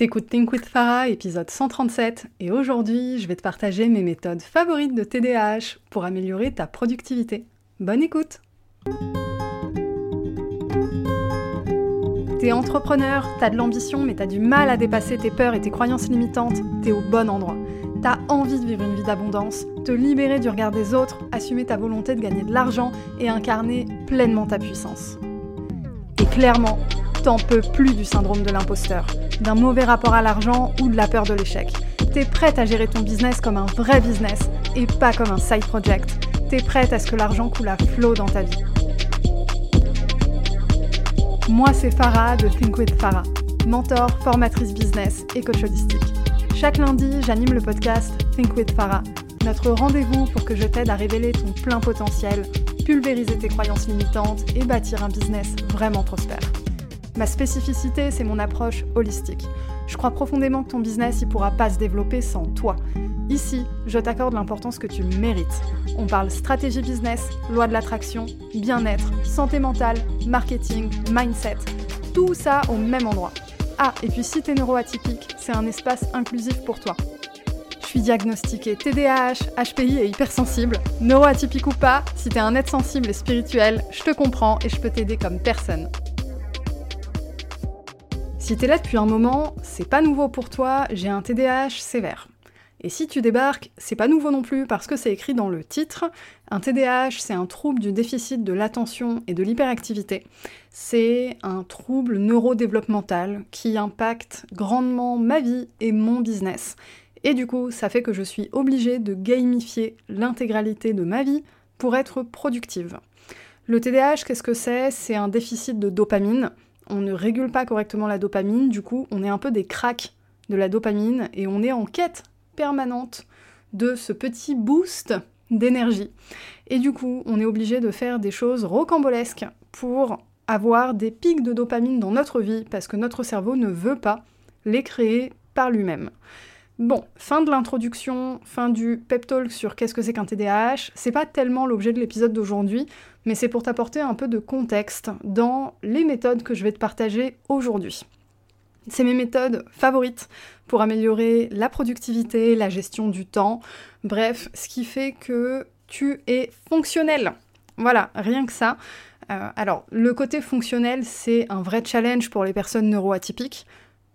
T'écoutes Think with Farah, épisode 137, et aujourd'hui, je vais te partager mes méthodes favorites de TDAH pour améliorer ta productivité. Bonne écoute T'es entrepreneur, t'as de l'ambition, mais t'as du mal à dépasser tes peurs et tes croyances limitantes, t'es au bon endroit. T'as envie de vivre une vie d'abondance, te libérer du regard des autres, assumer ta volonté de gagner de l'argent et incarner pleinement ta puissance. Et clairement, t'en peux plus du syndrome de l'imposteur, d'un mauvais rapport à l'argent ou de la peur de l'échec. T'es prête à gérer ton business comme un vrai business et pas comme un side project. T'es prête à ce que l'argent coule à flot dans ta vie. Moi, c'est Farah de Think with Farah, mentor, formatrice business et coach holistique. Chaque lundi, j'anime le podcast Think with Farah, notre rendez-vous pour que je t'aide à révéler ton plein potentiel, pulvériser tes croyances limitantes et bâtir un business vraiment prospère. Ma spécificité, c'est mon approche holistique. Je crois profondément que ton business ne pourra pas se développer sans toi. Ici, je t'accorde l'importance que tu mérites. On parle stratégie business, loi de l'attraction, bien-être, santé mentale, marketing, mindset. Tout ça au même endroit. Ah, et puis si t'es neuroatypique, c'est un espace inclusif pour toi. Je suis diagnostiquée TDAH, HPI et hypersensible. Neuroatypique ou pas, si t'es un être sensible et spirituel, je te comprends et je peux t'aider comme personne. Si t'es là depuis un moment, c'est pas nouveau pour toi, j'ai un TDAH sévère. Et si tu débarques, c'est pas nouveau non plus parce que c'est écrit dans le titre. Un TDAH, c'est un trouble du déficit de l'attention et de l'hyperactivité. C'est un trouble neurodéveloppemental qui impacte grandement ma vie et mon business. Et du coup, ça fait que je suis obligée de gamifier l'intégralité de ma vie pour être productive. Le TDAH, qu'est-ce que c'est? C'est un déficit de dopamine on ne régule pas correctement la dopamine, du coup on est un peu des cracks de la dopamine et on est en quête permanente de ce petit boost d'énergie. Et du coup on est obligé de faire des choses rocambolesques pour avoir des pics de dopamine dans notre vie parce que notre cerveau ne veut pas les créer par lui-même. Bon, fin de l'introduction, fin du pep talk sur qu'est-ce que c'est qu'un TDAH. C'est pas tellement l'objet de l'épisode d'aujourd'hui, mais c'est pour t'apporter un peu de contexte dans les méthodes que je vais te partager aujourd'hui. C'est mes méthodes favorites pour améliorer la productivité, la gestion du temps, bref, ce qui fait que tu es fonctionnel. Voilà, rien que ça. Euh, alors, le côté fonctionnel, c'est un vrai challenge pour les personnes neuroatypiques.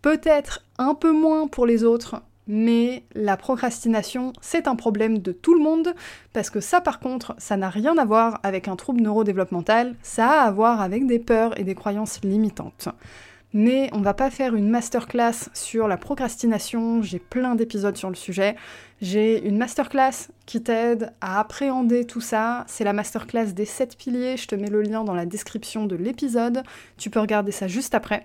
Peut-être un peu moins pour les autres, mais la procrastination, c'est un problème de tout le monde, parce que ça par contre, ça n'a rien à voir avec un trouble neurodéveloppemental, ça a à voir avec des peurs et des croyances limitantes. Mais on va pas faire une masterclass sur la procrastination, j'ai plein d'épisodes sur le sujet. J'ai une masterclass qui t'aide à appréhender tout ça, c'est la masterclass des 7 piliers, je te mets le lien dans la description de l'épisode, tu peux regarder ça juste après.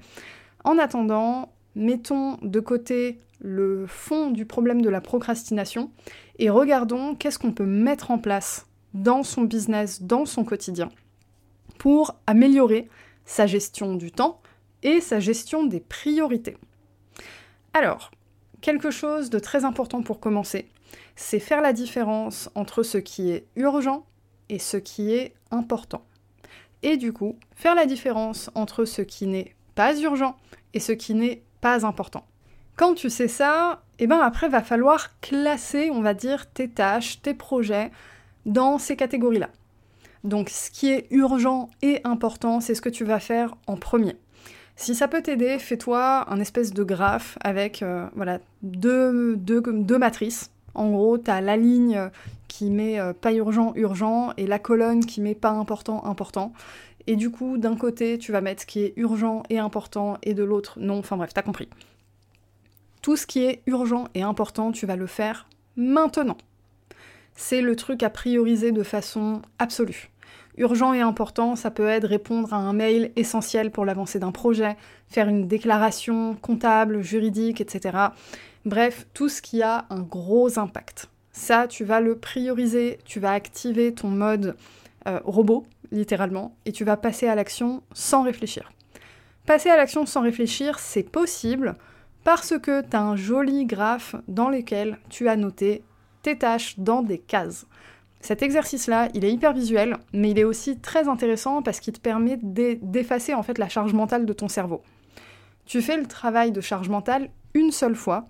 En attendant, mettons de côté le fond du problème de la procrastination et regardons qu'est-ce qu'on peut mettre en place dans son business, dans son quotidien, pour améliorer sa gestion du temps et sa gestion des priorités. Alors, quelque chose de très important pour commencer, c'est faire la différence entre ce qui est urgent et ce qui est important. Et du coup, faire la différence entre ce qui n'est pas urgent et ce qui n'est pas important. Quand tu sais ça, et eh ben après va falloir classer, on va dire, tes tâches, tes projets dans ces catégories-là. Donc ce qui est urgent et important, c'est ce que tu vas faire en premier. Si ça peut t'aider, fais-toi un espèce de graphe avec euh, voilà, deux, matrices. En gros, tu as la ligne qui met euh, pas urgent, urgent, et la colonne qui met pas important, important. Et du coup, d'un côté, tu vas mettre ce qui est urgent et important, et de l'autre, non. Enfin bref, t'as compris. Tout ce qui est urgent et important, tu vas le faire maintenant. C'est le truc à prioriser de façon absolue. Urgent et important, ça peut être répondre à un mail essentiel pour l'avancée d'un projet, faire une déclaration comptable, juridique, etc. Bref, tout ce qui a un gros impact. Ça, tu vas le prioriser, tu vas activer ton mode euh, robot, littéralement, et tu vas passer à l'action sans réfléchir. Passer à l'action sans réfléchir, c'est possible parce que tu as un joli graphe dans lequel tu as noté tes tâches dans des cases. Cet exercice-là, il est hyper visuel, mais il est aussi très intéressant parce qu'il te permet d'effacer en fait la charge mentale de ton cerveau. Tu fais le travail de charge mentale une seule fois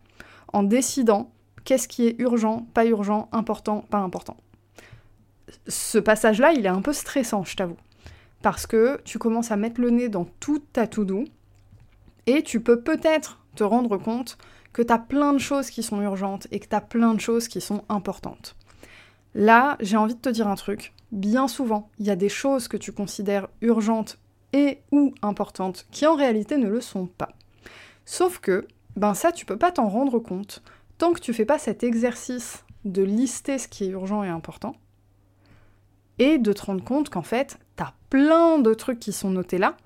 en décidant qu'est-ce qui est urgent, pas urgent, important, pas important. Ce passage-là, il est un peu stressant, je t'avoue. Parce que tu commences à mettre le nez dans toute ta to-do et tu peux peut-être te rendre compte que tu as plein de choses qui sont urgentes et que tu as plein de choses qui sont importantes. Là, j'ai envie de te dire un truc. Bien souvent, il y a des choses que tu considères urgentes et ou importantes qui en réalité ne le sont pas. Sauf que, ben ça, tu peux pas t'en rendre compte tant que tu fais pas cet exercice de lister ce qui est urgent et important et de te rendre compte qu'en fait, t'as plein de trucs qui sont notés là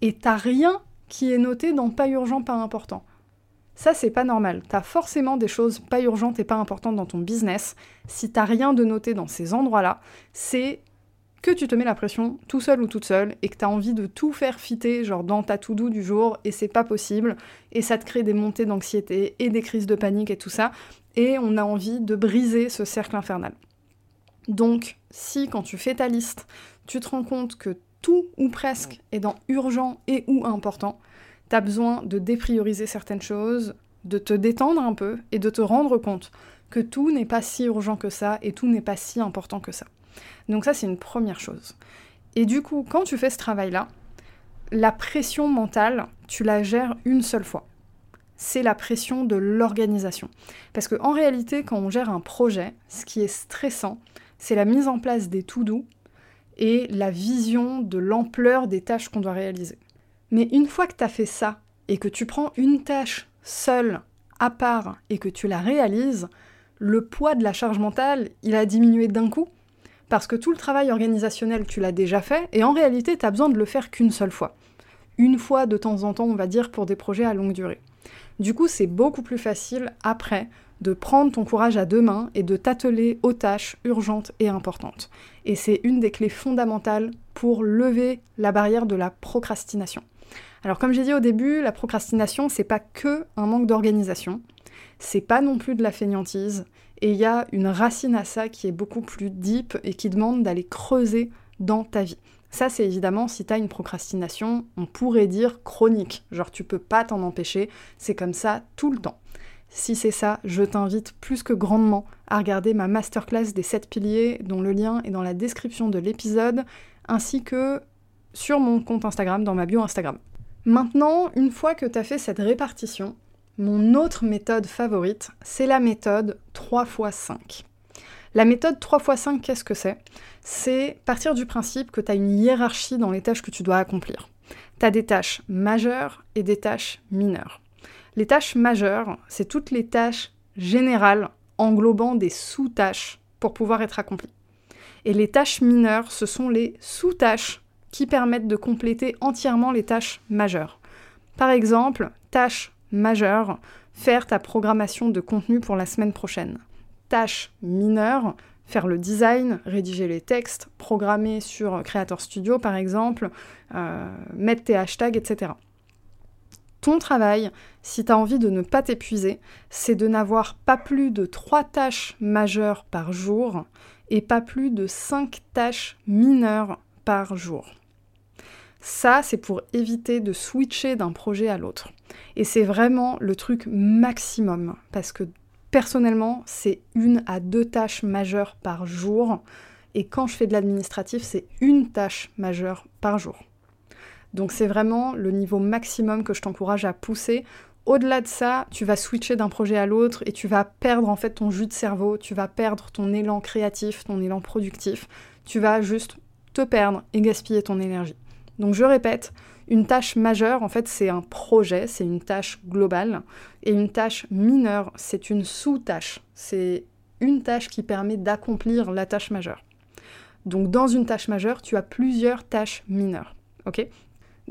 et t'as rien qui est noté dans pas urgent, pas important. Ça, c'est pas normal. T'as forcément des choses pas urgentes et pas importantes dans ton business. Si t'as rien de noté dans ces endroits-là, c'est que tu te mets la pression tout seul ou toute seule et que t'as envie de tout faire fitter, genre dans ta to-do du jour, et c'est pas possible, et ça te crée des montées d'anxiété et des crises de panique et tout ça, et on a envie de briser ce cercle infernal. Donc, si quand tu fais ta liste, tu te rends compte que tout ou presque est dans urgent et ou important, T'as besoin de déprioriser certaines choses, de te détendre un peu et de te rendre compte que tout n'est pas si urgent que ça et tout n'est pas si important que ça. Donc ça, c'est une première chose. Et du coup, quand tu fais ce travail-là, la pression mentale, tu la gères une seule fois. C'est la pression de l'organisation. Parce qu'en réalité, quand on gère un projet, ce qui est stressant, c'est la mise en place des to-do et la vision de l'ampleur des tâches qu'on doit réaliser. Mais une fois que tu as fait ça et que tu prends une tâche seule, à part, et que tu la réalises, le poids de la charge mentale, il a diminué d'un coup. Parce que tout le travail organisationnel, tu l'as déjà fait, et en réalité, tu as besoin de le faire qu'une seule fois. Une fois de temps en temps, on va dire, pour des projets à longue durée. Du coup, c'est beaucoup plus facile après de prendre ton courage à deux mains et de t'atteler aux tâches urgentes et importantes. Et c'est une des clés fondamentales pour lever la barrière de la procrastination. Alors comme j'ai dit au début, la procrastination, c'est pas que un manque d'organisation, c'est pas non plus de la fainéantise, et il y a une racine à ça qui est beaucoup plus deep et qui demande d'aller creuser dans ta vie. Ça, c'est évidemment si tu as une procrastination, on pourrait dire chronique, genre tu peux pas t'en empêcher, c'est comme ça tout le temps. Si c'est ça, je t'invite plus que grandement à regarder ma masterclass des 7 piliers dont le lien est dans la description de l'épisode, ainsi que sur mon compte Instagram, dans ma bio Instagram. Maintenant, une fois que tu as fait cette répartition, mon autre méthode favorite, c'est la méthode 3 x 5. La méthode 3 x 5, qu'est-ce que c'est? C'est partir du principe que tu as une hiérarchie dans les tâches que tu dois accomplir. Tu as des tâches majeures et des tâches mineures. Les tâches majeures, c'est toutes les tâches générales englobant des sous-tâches pour pouvoir être accomplies. Et les tâches mineures, ce sont les sous-tâches qui permettent de compléter entièrement les tâches majeures. Par exemple, tâche majeure, faire ta programmation de contenu pour la semaine prochaine. Tâche mineure, faire le design, rédiger les textes, programmer sur Creator Studio par exemple, euh, mettre tes hashtags, etc. Ton travail, si tu as envie de ne pas t'épuiser, c'est de n'avoir pas plus de 3 tâches majeures par jour et pas plus de 5 tâches mineures par jour. Ça, c'est pour éviter de switcher d'un projet à l'autre. Et c'est vraiment le truc maximum, parce que personnellement, c'est une à deux tâches majeures par jour. Et quand je fais de l'administratif, c'est une tâche majeure par jour. Donc c'est vraiment le niveau maximum que je t'encourage à pousser. Au-delà de ça, tu vas switcher d'un projet à l'autre et tu vas perdre en fait ton jus de cerveau, tu vas perdre ton élan créatif, ton élan productif, tu vas juste te perdre et gaspiller ton énergie. Donc je répète, une tâche majeure, en fait, c'est un projet, c'est une tâche globale, et une tâche mineure, c'est une sous-tâche. C'est une tâche qui permet d'accomplir la tâche majeure. Donc dans une tâche majeure, tu as plusieurs tâches mineures. Ok?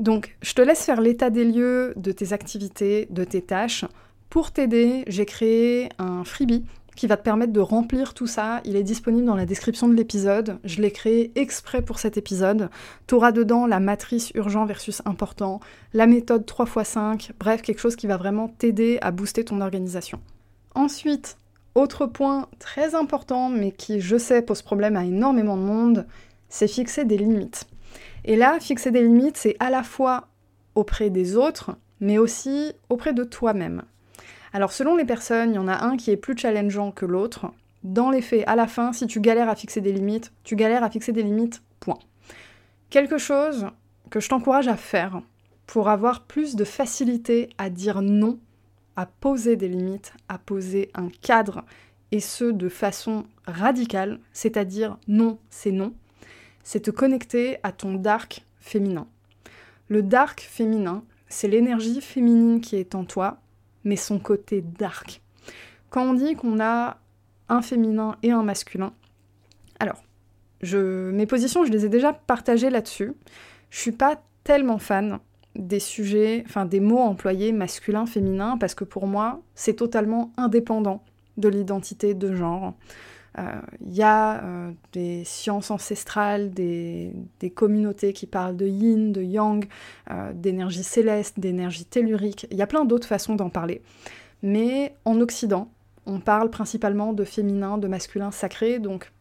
Donc je te laisse faire l'état des lieux de tes activités, de tes tâches. Pour t'aider, j'ai créé un freebie qui va te permettre de remplir tout ça. Il est disponible dans la description de l'épisode. Je l'ai créé exprès pour cet épisode. Tu auras dedans la matrice urgent versus important, la méthode 3x5, bref, quelque chose qui va vraiment t'aider à booster ton organisation. Ensuite, autre point très important, mais qui, je sais, pose problème à énormément de monde, c'est fixer des limites. Et là, fixer des limites, c'est à la fois auprès des autres, mais aussi auprès de toi-même. Alors selon les personnes, il y en a un qui est plus challengeant que l'autre. Dans les faits, à la fin, si tu galères à fixer des limites, tu galères à fixer des limites, point. Quelque chose que je t'encourage à faire pour avoir plus de facilité à dire non, à poser des limites, à poser un cadre, et ce de façon radicale, c'est-à-dire non, c'est non, c'est te connecter à ton dark féminin. Le dark féminin, c'est l'énergie féminine qui est en toi, mais son côté dark. Quand on dit qu'on a un féminin et un masculin, alors, mes positions, je les ai déjà partagées là-dessus. Je suis pas tellement fan des sujets, enfin des mots employés masculin, féminin, parce que pour moi, c'est totalement indépendant de l'identité de genre. Il euh, y a euh, des sciences ancestrales, des, communautés qui parlent de yin, de yang, euh, d'énergie céleste, d'énergie tellurique. Il y a plein d'autres façons d'en parler. Mais en Occident, on parle principalement de féminin, de masculin sacré, donc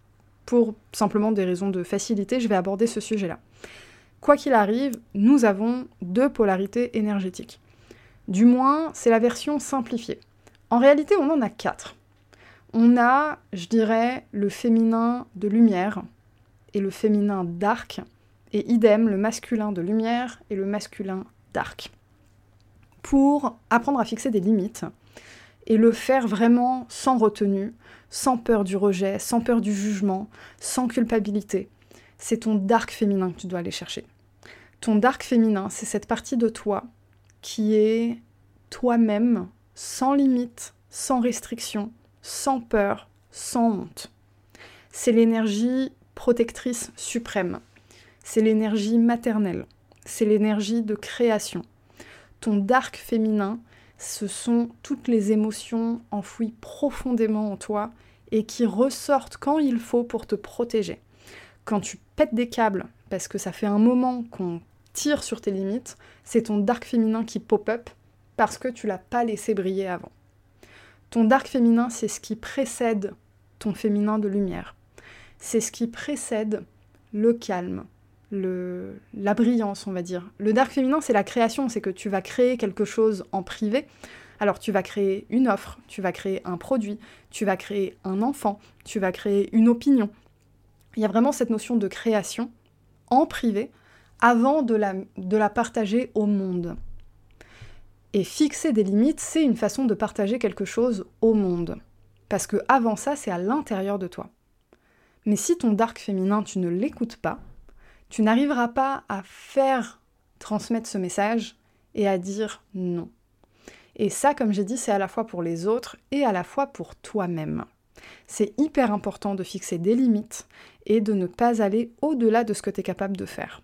pour simplement des raisons de facilité, je vais aborder ce sujet-là. Quoi qu'il arrive, nous avons deux polarités énergétiques. Du moins, c'est la version simplifiée. En réalité, on en a quatre. On a, je dirais, le féminin de lumière et le féminin dark, et idem, le masculin de lumière et le masculin dark. Pour apprendre à fixer des limites et le faire vraiment sans retenue, sans peur du rejet, sans peur du jugement, sans culpabilité. C'est ton dark féminin que tu dois aller chercher. Ton dark féminin, c'est cette partie de toi qui est toi-même, sans limite, sans restriction, sans peur, sans honte. C'est l'énergie protectrice suprême. C'est l'énergie maternelle. C'est l'énergie de création. Ton dark féminin, ce sont toutes les émotions enfouies profondément en toi et qui ressortent quand il faut pour te protéger. Quand tu pètes des câbles parce que ça fait un moment qu'on tire sur tes limites, c'est ton dark féminin qui pop-up parce que tu l'as pas laissé briller avant. Ton dark féminin, c'est ce qui précède ton féminin de lumière. C'est ce qui précède le calme, la brillance, on va dire. Le dark féminin, c'est la création, c'est que tu vas créer quelque chose en privé. Alors tu vas créer une offre, tu vas créer un produit, tu vas créer un enfant, tu vas créer une opinion. Il y a vraiment cette notion de création en privé avant de la partager au monde. Et fixer des limites, c'est une façon de partager quelque chose au monde. Parce que avant ça, c'est à l'intérieur de toi. Mais si ton dark féminin, tu ne l'écoutes pas, tu n'arriveras pas à faire transmettre ce message et à dire non. Et ça, comme j'ai dit, c'est à la fois pour les autres et à la fois pour toi-même. C'est hyper important de fixer des limites et de ne pas aller au-delà de ce que tu es capable de faire.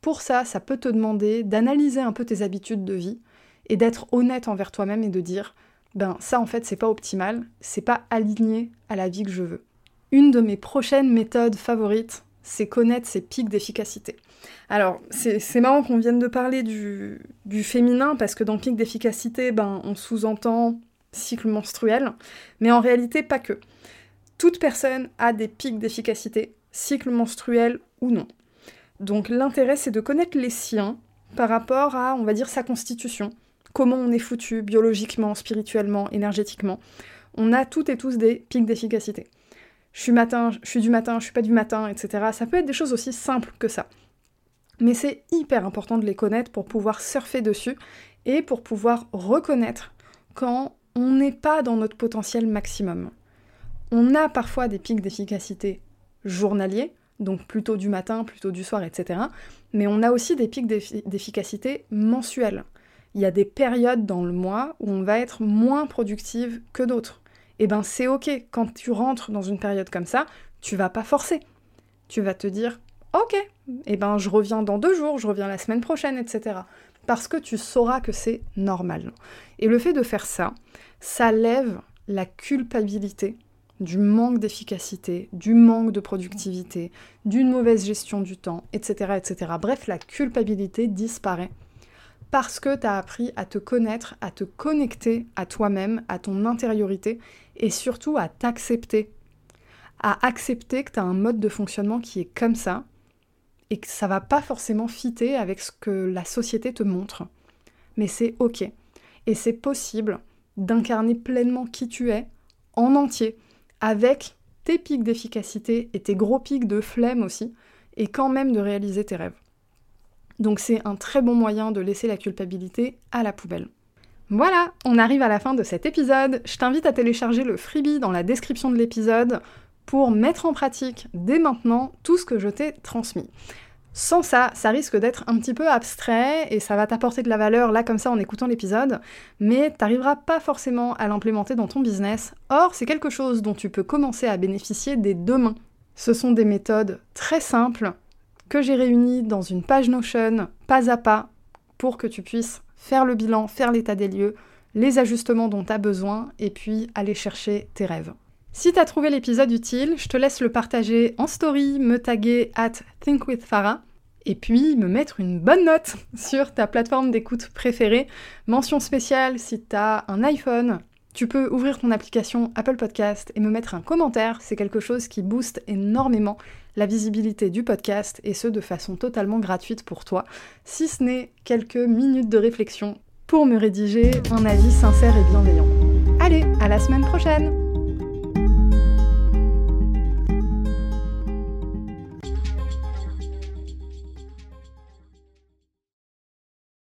Pour ça, ça peut te demander d'analyser un peu tes habitudes de vie, et d'être honnête envers toi-même et de dire ben ça en fait c'est pas optimal, c'est pas aligné à la vie que je veux. Une de mes prochaines méthodes favorites, c'est connaître ses pics d'efficacité. Alors, c'est marrant qu'on vienne de parler du, féminin, parce que dans pic d'efficacité, ben, on sous-entend cycle menstruel, mais en réalité, pas que. Toute personne a des pics d'efficacité, cycle menstruel ou non. Donc l'intérêt, c'est de connaître les siens par rapport à, on va dire, sa constitution, comment on est foutu biologiquement, spirituellement, énergétiquement. On a toutes et tous des pics d'efficacité. Je suis matin, je suis du matin, je suis pas du matin, etc. Ça peut être des choses aussi simples que ça. Mais c'est hyper important de les connaître pour pouvoir surfer dessus et pour pouvoir reconnaître quand on n'est pas dans notre potentiel maximum. On a parfois des pics d'efficacité journaliers, donc plutôt du matin, plutôt du soir, etc. Mais on a aussi des pics d'efficacité mensuels il y a des périodes dans le mois où on va être moins productive que d'autres. Et eh ben c'est ok, quand tu rentres dans une période comme ça, tu vas pas forcer. Tu vas te dire, ok, et eh ben je reviens dans deux jours, je reviens la semaine prochaine, etc. Parce que tu sauras que c'est normal. Et le fait de faire ça, ça lève la culpabilité du manque d'efficacité, du manque de productivité, d'une mauvaise gestion du temps, etc., etc. Bref, la culpabilité disparaît parce que tu as appris à te connaître, à te connecter à toi-même, à ton intériorité et surtout à t'accepter. À accepter que tu as un mode de fonctionnement qui est comme ça et que ça va pas forcément fitter avec ce que la société te montre. Mais c'est ok. Et c'est possible d'incarner pleinement qui tu es, en entier, avec tes pics d'efficacité et tes gros pics de flemme aussi, et quand même de réaliser tes rêves. Donc c'est un très bon moyen de laisser la culpabilité à la poubelle. Voilà, on arrive à la fin de cet épisode. Je t'invite à télécharger le freebie dans la description de l'épisode pour mettre en pratique dès maintenant tout ce que je t'ai transmis. Sans ça, ça risque d'être un petit peu abstrait et ça va t'apporter de la valeur là comme ça en écoutant l'épisode, mais t'arriveras pas forcément à l'implémenter dans ton business. Or, c'est quelque chose dont tu peux commencer à bénéficier dès demain. Ce sont des méthodes très simples que j'ai réunies dans une page Notion, pas à pas, pour que tu puisses faire le bilan, faire l'état des lieux, les ajustements dont tu as besoin et puis aller chercher tes rêves. Si tu as trouvé l'épisode utile, je te laisse le partager en story, me taguer at thinkwithfarah et puis me mettre une bonne note sur ta plateforme d'écoute préférée. Mention spéciale si tu as un iPhone, tu peux ouvrir ton application Apple Podcast et me mettre un commentaire, c'est quelque chose qui booste énormément la visibilité du podcast et ce de façon totalement gratuite pour toi, si ce n'est quelques minutes de réflexion pour me rédiger un avis sincère et bienveillant. Allez, à la semaine prochaine